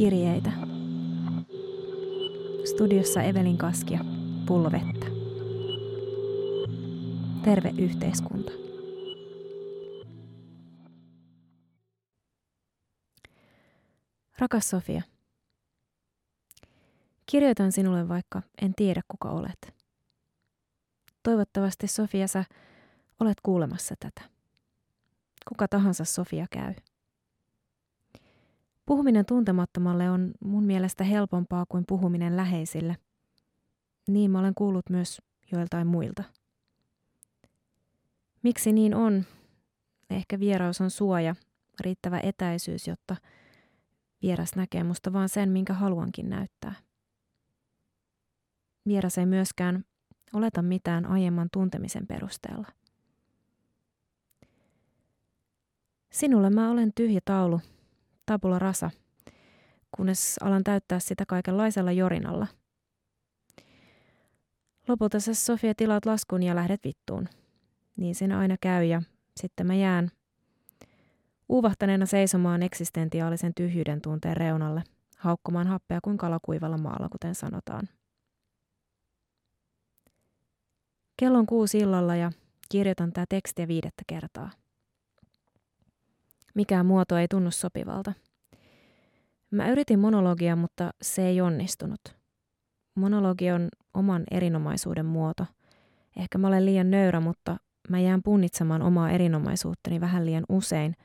Kirjeitä. Studiossa Evelin Kaskia, pullo vettä. Terve yhteiskunta. Rakas Sofia, kirjoitan sinulle vaikka en tiedä kuka olet. Toivottavasti Sofia sä olet kuulemassa tätä. Kuka tahansa Sofia käy. Puhuminen tuntemattomalle on mun mielestä helpompaa kuin puhuminen läheisille. Niin mä olen kuullut myös joiltain muilta. Miksi niin on? Ehkä vieraus on suoja, riittävä etäisyys, jotta vieras näkee musta vaan sen, minkä haluankin näyttää. Vieras ei myöskään oleta mitään aiemman tuntemisen perusteella. Sinulle mä olen tyhjä taulu, tabula rasa, kunnes alan täyttää sitä kaikenlaisella jorinalla. Lopulta sä Sofia tilaat laskun ja lähdet vittuun. Niin siinä aina käy ja sitten mä jään uuvahtaneena seisomaan eksistentiaalisen tyhjyyden tunteen reunalle, haukkomaan happea kuin kalakuivalla maalla, kuten sanotaan. Kello on kuusi illalla ja kirjoitan tämä tekstiä viidettä kertaa. Mikään muoto ei tunnu sopivalta. Mä yritin monologia, mutta se ei onnistunut. Monologi on oman erinomaisuuden muoto. Ehkä mä olen liian nöyrä, mutta mä jään punnitsemaan omaa erinomaisuuttani vähän liian usein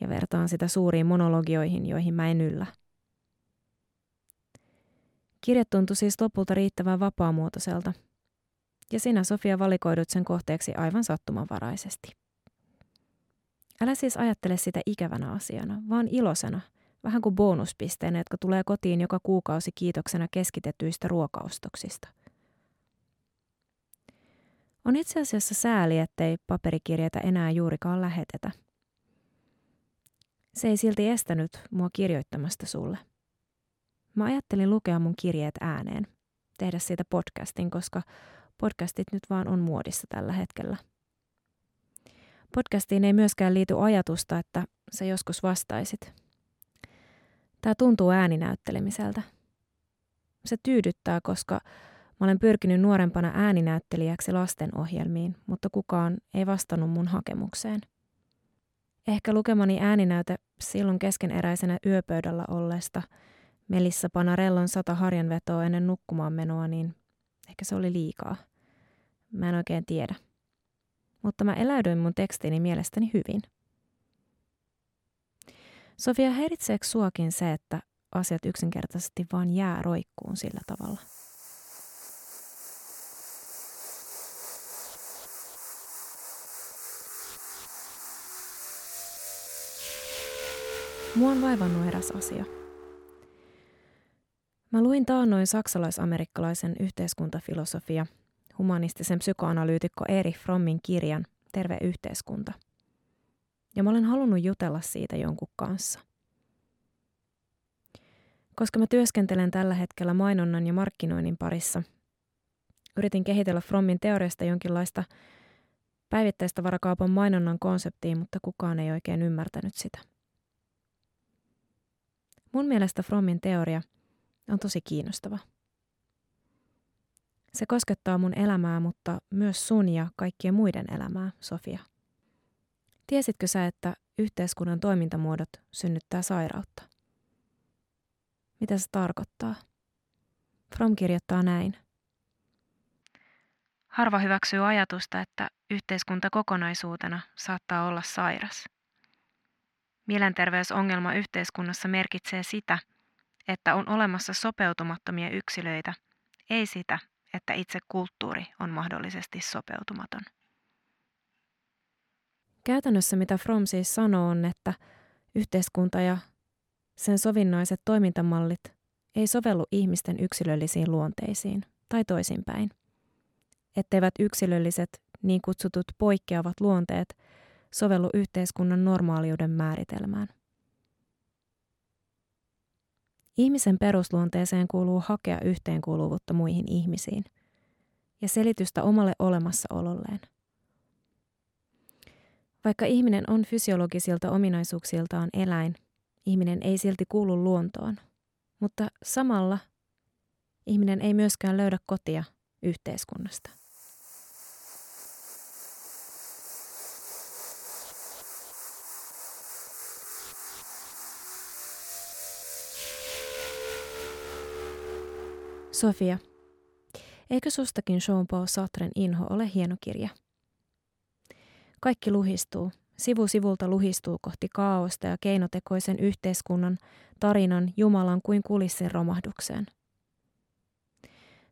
ja vertaan sitä suuriin monologioihin, joihin mä en yllä. Kirja tuntui siis lopulta riittävän vapaamuotoiselta, ja sinä Sofia valikoidut sen kohteeksi aivan sattumanvaraisesti. Älä siis ajattele sitä ikävänä asiana, vaan ilosena, vähän kuin bonuspisteenä, jotka tulee kotiin joka kuukausi kiitoksena keskitetyistä ruokaostoksista. On itse asiassa sääli, ettei paperikirjeitä enää juurikaan lähetetä. Se ei silti estänyt mua kirjoittamasta sulle. Mä ajattelin lukea mun kirjeet ääneen, tehdä siitä podcastin, koska podcastit nyt vaan on muodissa tällä hetkellä – Podcastiin ei myöskään liity ajatusta, että sä joskus vastaisit. Tämä tuntuu ääninäyttelemiseltä. Se tyydyttää, koska mä olen pyrkinyt nuorempana ääninäyttelijäksi lastenohjelmiin, mutta kukaan ei vastannut mun hakemukseen. Ehkä lukemani ääninäyte silloin keskeneräisenä yöpöydällä olleesta Melissa Panarellon sata harjanvetoa ennen nukkumaan menoa, niin ehkä se oli liikaa. Mä en oikein tiedä mutta mä eläydyin mun tekstiini mielestäni hyvin. Sofia, häiritseekö suakin se, että asiat yksinkertaisesti vaan jää roikkuun sillä tavalla? Mua on vaivannut eräs asia. Mä luin taannoin saksalais-amerikkalaisen yhteiskuntafilosofia humanistisen psykoanalyytikko Erich Frommin kirjan Terve yhteiskunta. Ja mä olen halunnut jutella siitä jonkun kanssa. Koska mä työskentelen tällä hetkellä mainonnan ja markkinoinnin parissa, yritin kehitellä Frommin teoriasta jonkinlaista päivittäistä varakaupan mainonnan konseptiin, mutta kukaan ei oikein ymmärtänyt sitä. Mun mielestä Frommin teoria on tosi kiinnostava. Se koskettaa mun elämää, mutta myös sun ja kaikkien muiden elämää, Sofia. Tiesitkö sä, että yhteiskunnan toimintamuodot synnyttää sairautta? Mitä se tarkoittaa? From kirjoittaa näin. Harva hyväksyy ajatusta, että yhteiskunta kokonaisuutena saattaa olla sairas. Mielenterveysongelma yhteiskunnassa merkitsee sitä, että on olemassa sopeutumattomia yksilöitä, ei sitä, että itse kulttuuri on mahdollisesti sopeutumaton. Käytännössä mitä From siis sanoo on, että yhteiskunta ja sen sovinnaiset toimintamallit ei sovellu ihmisten yksilöllisiin luonteisiin tai toisinpäin. Etteivät yksilölliset niin kutsutut poikkeavat luonteet sovellu yhteiskunnan normaaliuden määritelmään. Ihmisen perusluonteeseen kuuluu hakea yhteenkuuluvuutta muihin ihmisiin ja selitystä omalle olemassaololleen. Vaikka ihminen on fysiologisilta ominaisuuksiltaan eläin, ihminen ei silti kuulu luontoon, Mutta samalla ihminen ei myöskään löydä kotia yhteiskunnasta. Sofia, eikö sustakin Jean-Paul Sartren Inho ole hieno kirja? Kaikki luhistuu, sivu sivulta luhistuu kohti kaaosta ja keinotekoisen yhteiskunnan, tarinan, Jumalan kuin kulissin romahdukseen.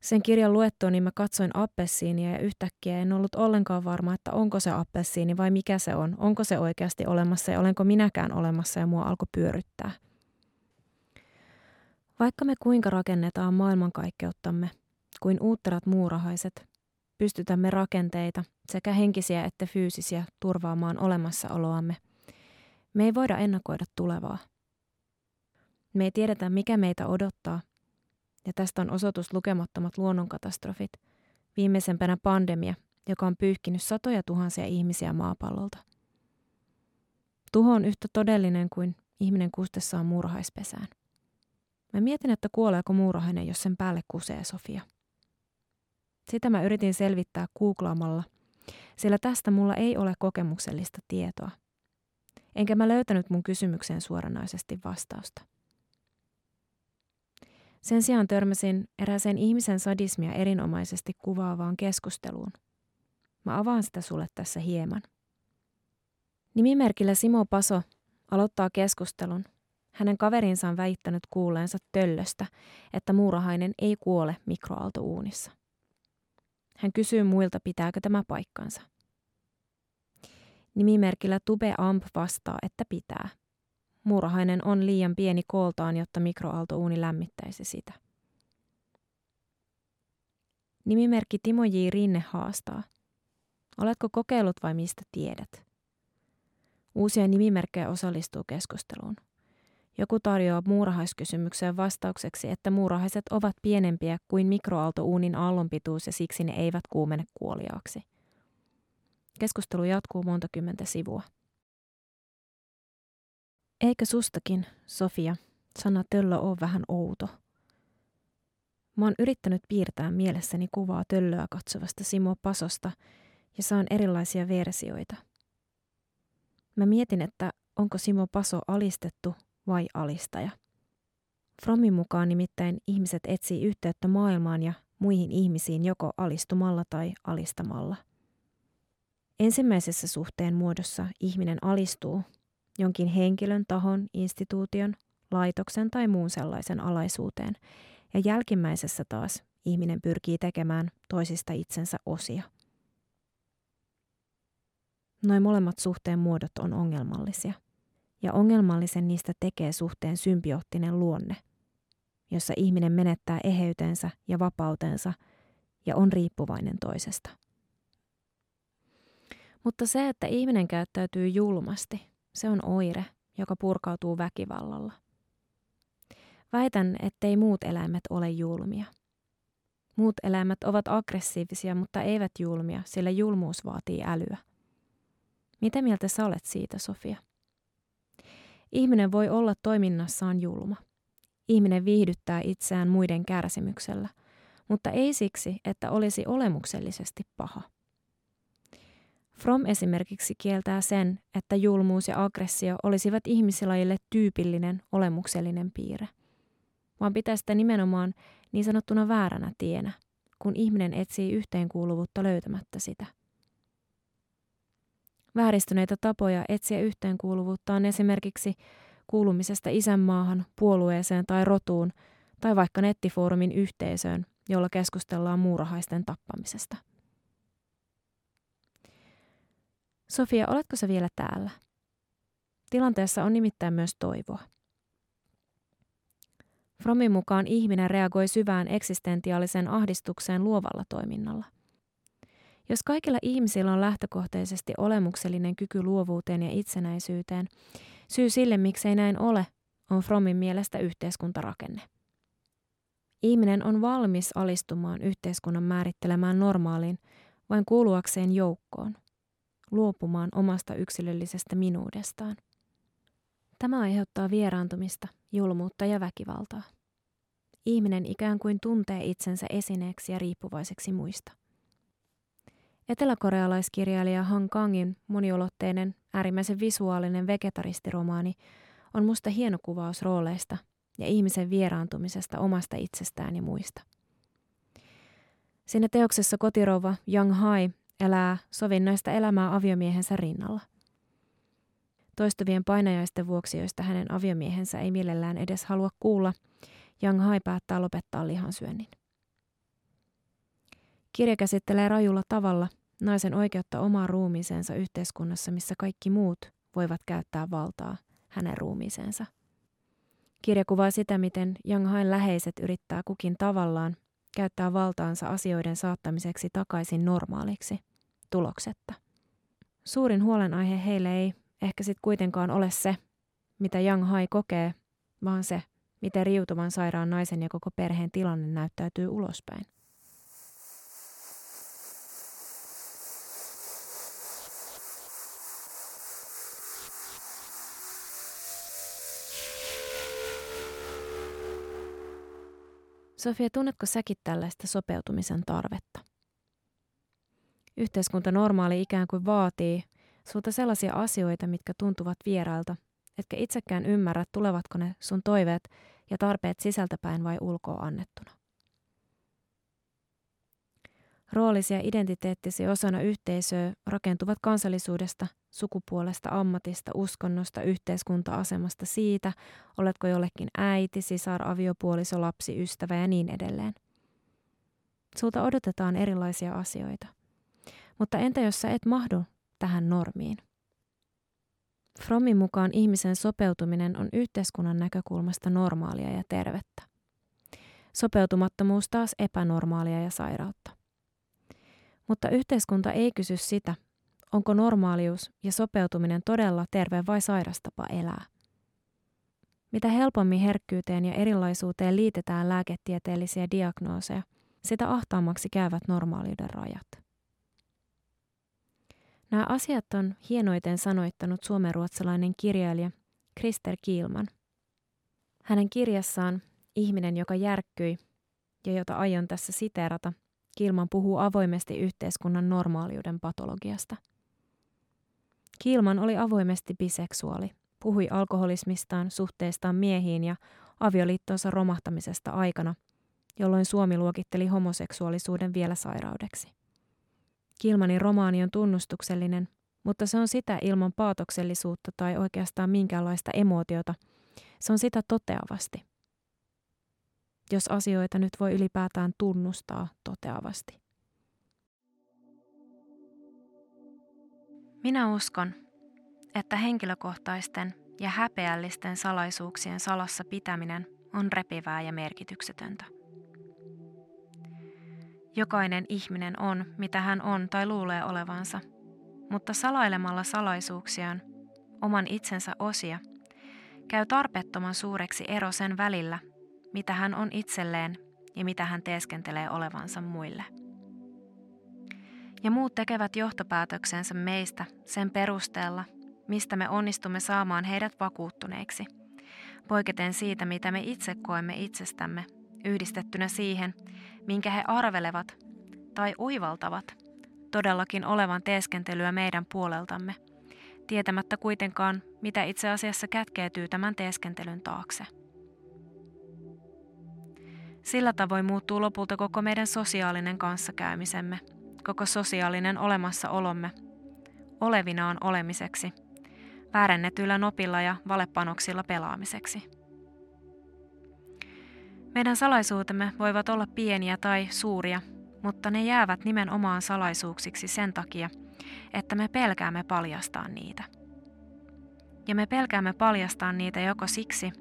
Sen kirjan luettuani mä katsoin appessiinia ja yhtäkkiä en ollut ollenkaan varma, että onko se appessiini vai mikä se on, onko se oikeasti olemassa ja olenko minäkään olemassa ja mua alkoi pyöryttää. Vaikka me kuinka rakennetaan maailmankaikkeuttamme, kuin uutterat muurahaiset, pystytämme rakenteita, sekä henkisiä että fyysisiä, turvaamaan olemassaoloamme. Me ei voida ennakoida tulevaa. Me ei tiedetä, mikä meitä odottaa, ja tästä on osoitus lukemattomat luonnonkatastrofit, viimeisempänä pandemia, joka on pyyhkinyt satoja tuhansia ihmisiä maapallolta. Tuho on yhtä todellinen kuin ihminen kustessaan muurahaispesään. Mä mietin, että kuoleeko muurahainen, jos sen päälle kusee Sofia. Sitä mä yritin selvittää googlaamalla, sillä tästä mulla ei ole kokemuksellista tietoa. Enkä mä löytänyt mun kysymykseen suoranaisesti vastausta. Sen sijaan törmäsin erääseen ihmisen sadismia erinomaisesti kuvaavaan keskusteluun. Mä avaan sitä sulle tässä hieman. Nimimerkillä Simo Paso aloittaa keskustelun. Hänen kaverinsa on väittänyt kuulleensa töllöstä, että muurahainen ei kuole mikroaaltouunissa. Hän kysyy muilta, pitääkö tämä paikkansa. Nimimerkillä Tube Amp vastaa, että pitää. Muurahainen on liian pieni kooltaan, jotta mikroaaltouuni lämmittäisi sitä. Nimimerkki Timo J. Rinne haastaa. Oletko kokeillut vai mistä tiedät? Uusia nimimerkkejä osallistuu keskusteluun. Joku tarjoaa muurahaiskysymykseen vastaukseksi, että muurahaiset ovat pienempiä kuin mikroaaltouunin aallonpituus ja siksi ne eivät kuumene kuoliaaksi. Keskustelu jatkuu monta kymmentä sivua. Eikö sustakin, Sofia, sana töllö on vähän outo? Mä oon yrittänyt piirtää mielessäni kuvaa töllöä katsovasta Simo Pasosta ja saan erilaisia versioita. Mä mietin, että onko Simo Paso alistettu vai alistaja. Frommin mukaan nimittäin ihmiset etsii yhteyttä maailmaan ja muihin ihmisiin joko alistumalla tai alistamalla. Ensimmäisessä suhteen muodossa ihminen alistuu jonkin henkilön, tahon, instituution, laitoksen tai muun sellaisen alaisuuteen, ja jälkimmäisessä taas ihminen pyrkii tekemään toisista itsensä osia. Noin molemmat suhteen muodot on ongelmallisia ja ongelmallisen niistä tekee suhteen symbioottinen luonne, jossa ihminen menettää eheytensä ja vapautensa ja on riippuvainen toisesta. Mutta se, että ihminen käyttäytyy julmasti, se on oire, joka purkautuu väkivallalla. Väitän, ettei muut eläimet ole julmia. Muut eläimet ovat aggressiivisia, mutta eivät julmia, sillä julmuus vaatii älyä. Mitä mieltä sä olet siitä, Sofia? Ihminen voi olla toiminnassaan julma. Ihminen viihdyttää itseään muiden kärsimyksellä, mutta ei siksi, että olisi olemuksellisesti paha. From esimerkiksi kieltää sen, että julmuus ja aggressio olisivat ihmisilajille tyypillinen olemuksellinen piirre, vaan pitää sitä nimenomaan niin sanottuna vääränä tienä, kun ihminen etsii yhteenkuuluvuutta löytämättä sitä. Vääristyneitä tapoja etsiä yhteenkuuluvuutta on esimerkiksi kuulumisesta isänmaahan, puolueeseen tai rotuun, tai vaikka nettifoorumin yhteisöön, jolla keskustellaan muurahaisten tappamisesta. Sofia, oletko sä vielä täällä? Tilanteessa on nimittäin myös toivoa. Fromin mukaan ihminen reagoi syvään eksistentiaaliseen ahdistukseen luovalla toiminnalla – jos kaikilla ihmisillä on lähtökohtaisesti olemuksellinen kyky luovuuteen ja itsenäisyyteen, syy sille miksei näin ole, on Frommin mielestä yhteiskuntarakenne. Ihminen on valmis alistumaan yhteiskunnan määrittelemään normaaliin vain kuuluakseen joukkoon, luopumaan omasta yksilöllisestä minuudestaan. Tämä aiheuttaa vieraantumista, julmuutta ja väkivaltaa. ihminen ikään kuin tuntee itsensä esineeksi ja riippuvaiseksi muista. Eteläkorealaiskirjailija Han Kangin moniulotteinen, äärimmäisen visuaalinen vegetaristiromaani on musta hieno kuvaus rooleista ja ihmisen vieraantumisesta omasta itsestään ja muista. Siinä teoksessa kotirova Young Hai elää sovinnaista elämää aviomiehensä rinnalla. Toistuvien painajaisten vuoksi, joista hänen aviomiehensä ei mielellään edes halua kuulla, Young Hai päättää lopettaa lihansyönnin. Kirja käsittelee rajulla tavalla naisen oikeutta omaan ruumiiseensa yhteiskunnassa, missä kaikki muut voivat käyttää valtaa hänen ruumiiseensa. Kirja kuvaa sitä, miten Young läheiset yrittää kukin tavallaan käyttää valtaansa asioiden saattamiseksi takaisin normaaliksi, tuloksetta. Suurin huolenaihe heille ei ehkä sitten kuitenkaan ole se, mitä Young Hai kokee, vaan se, miten riutuvan sairaan naisen ja koko perheen tilanne näyttäytyy ulospäin. Sofia, tunnetko säkin tällaista sopeutumisen tarvetta? Yhteiskunta normaali ikään kuin vaatii sulta sellaisia asioita, mitkä tuntuvat vierailta, etkä itsekään ymmärrä, tulevatko ne sun toiveet ja tarpeet sisältäpäin vai ulkoa annettuna. Roolisi ja identiteettisi osana yhteisöä rakentuvat kansallisuudesta, sukupuolesta, ammatista, uskonnosta, yhteiskunta-asemasta siitä, oletko jollekin äiti, sisar, aviopuoliso, lapsi, ystävä ja niin edelleen. Sulta odotetaan erilaisia asioita. Mutta entä jos sä et mahdu tähän normiin? Frommin mukaan ihmisen sopeutuminen on yhteiskunnan näkökulmasta normaalia ja tervettä. Sopeutumattomuus taas epänormaalia ja sairautta. Mutta yhteiskunta ei kysy sitä, onko normaalius ja sopeutuminen todella terve vai sairastapa elää. Mitä helpommin herkkyyteen ja erilaisuuteen liitetään lääketieteellisiä diagnooseja, sitä ahtaammaksi käyvät normaaliuden rajat. Nämä asiat on hienoiten sanoittanut suomenruotsalainen kirjailija Krister Kiilman. Hänen kirjassaan Ihminen, joka järkkyi, ja jota aion tässä siteerata, Kilman puhuu avoimesti yhteiskunnan normaaliuden patologiasta. Kilman oli avoimesti biseksuaali, puhui alkoholismistaan, suhteestaan miehiin ja avioliittonsa romahtamisesta aikana, jolloin Suomi luokitteli homoseksuaalisuuden vielä sairaudeksi. Kilmanin romaani on tunnustuksellinen, mutta se on sitä ilman paatoksellisuutta tai oikeastaan minkäänlaista emootiota. Se on sitä toteavasti jos asioita nyt voi ylipäätään tunnustaa toteavasti. Minä uskon, että henkilökohtaisten ja häpeällisten salaisuuksien salassa pitäminen on repivää ja merkityksetöntä. Jokainen ihminen on, mitä hän on tai luulee olevansa, mutta salailemalla salaisuuksiaan, oman itsensä osia, käy tarpeettoman suureksi ero sen välillä, mitä hän on itselleen ja mitä hän teeskentelee olevansa muille. Ja muut tekevät johtopäätöksensä meistä sen perusteella, mistä me onnistumme saamaan heidät vakuuttuneiksi, poiketen siitä, mitä me itse koemme itsestämme, yhdistettynä siihen, minkä he arvelevat tai oivaltavat todellakin olevan teeskentelyä meidän puoleltamme, tietämättä kuitenkaan, mitä itse asiassa kätkeytyy tämän teeskentelyn taakse. Sillä tavoin muuttuu lopulta koko meidän sosiaalinen kanssakäymisemme, koko sosiaalinen olemassaolomme, olevinaan olemiseksi, väärennetyillä nopilla ja valepanoksilla pelaamiseksi. Meidän salaisuutemme voivat olla pieniä tai suuria, mutta ne jäävät nimenomaan salaisuuksiksi sen takia, että me pelkäämme paljastaa niitä. Ja me pelkäämme paljastaa niitä joko siksi,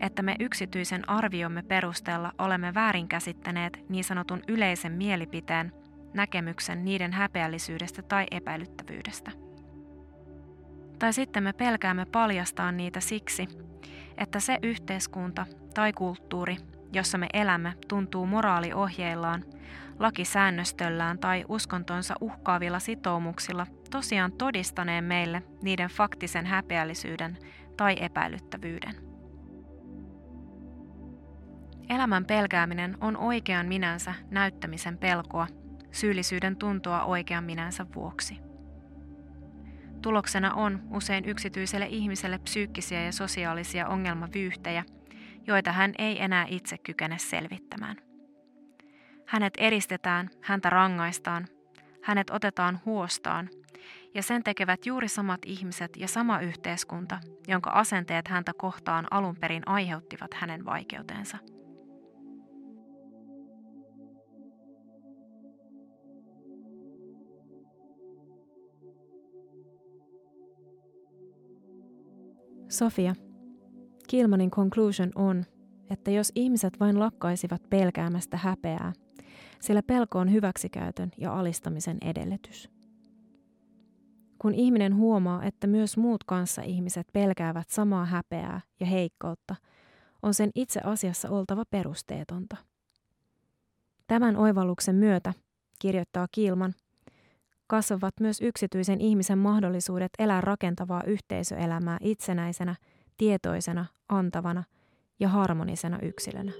että me yksityisen arviomme perusteella olemme väärinkäsittäneet niin sanotun yleisen mielipiteen, näkemyksen niiden häpeällisyydestä tai epäilyttävyydestä. Tai sitten me pelkäämme paljastaa niitä siksi, että se yhteiskunta tai kulttuuri, jossa me elämme, tuntuu moraaliohjeillaan, lakisäännöstöllään tai uskontonsa uhkaavilla sitoumuksilla tosiaan todistaneen meille niiden faktisen häpeällisyyden tai epäilyttävyyden. Elämän pelkääminen on oikean minänsä näyttämisen pelkoa, syyllisyyden tuntoa oikean minänsä vuoksi. Tuloksena on usein yksityiselle ihmiselle psyykkisiä ja sosiaalisia ongelmavyyhtejä, joita hän ei enää itse kykene selvittämään. Hänet eristetään, häntä rangaistaan, hänet otetaan huostaan, ja sen tekevät juuri samat ihmiset ja sama yhteiskunta, jonka asenteet häntä kohtaan alun perin aiheuttivat hänen vaikeutensa. Sofia, Kilmanin conclusion on, että jos ihmiset vain lakkaisivat pelkäämästä häpeää, sillä pelko on hyväksikäytön ja alistamisen edellytys. Kun ihminen huomaa, että myös muut kanssa ihmiset pelkäävät samaa häpeää ja heikkoutta, on sen itse asiassa oltava perusteetonta. Tämän oivalluksen myötä, kirjoittaa Kilman, kasvavat myös yksityisen ihmisen mahdollisuudet elää rakentavaa yhteisöelämää itsenäisenä, tietoisena, antavana ja harmonisena yksilönä.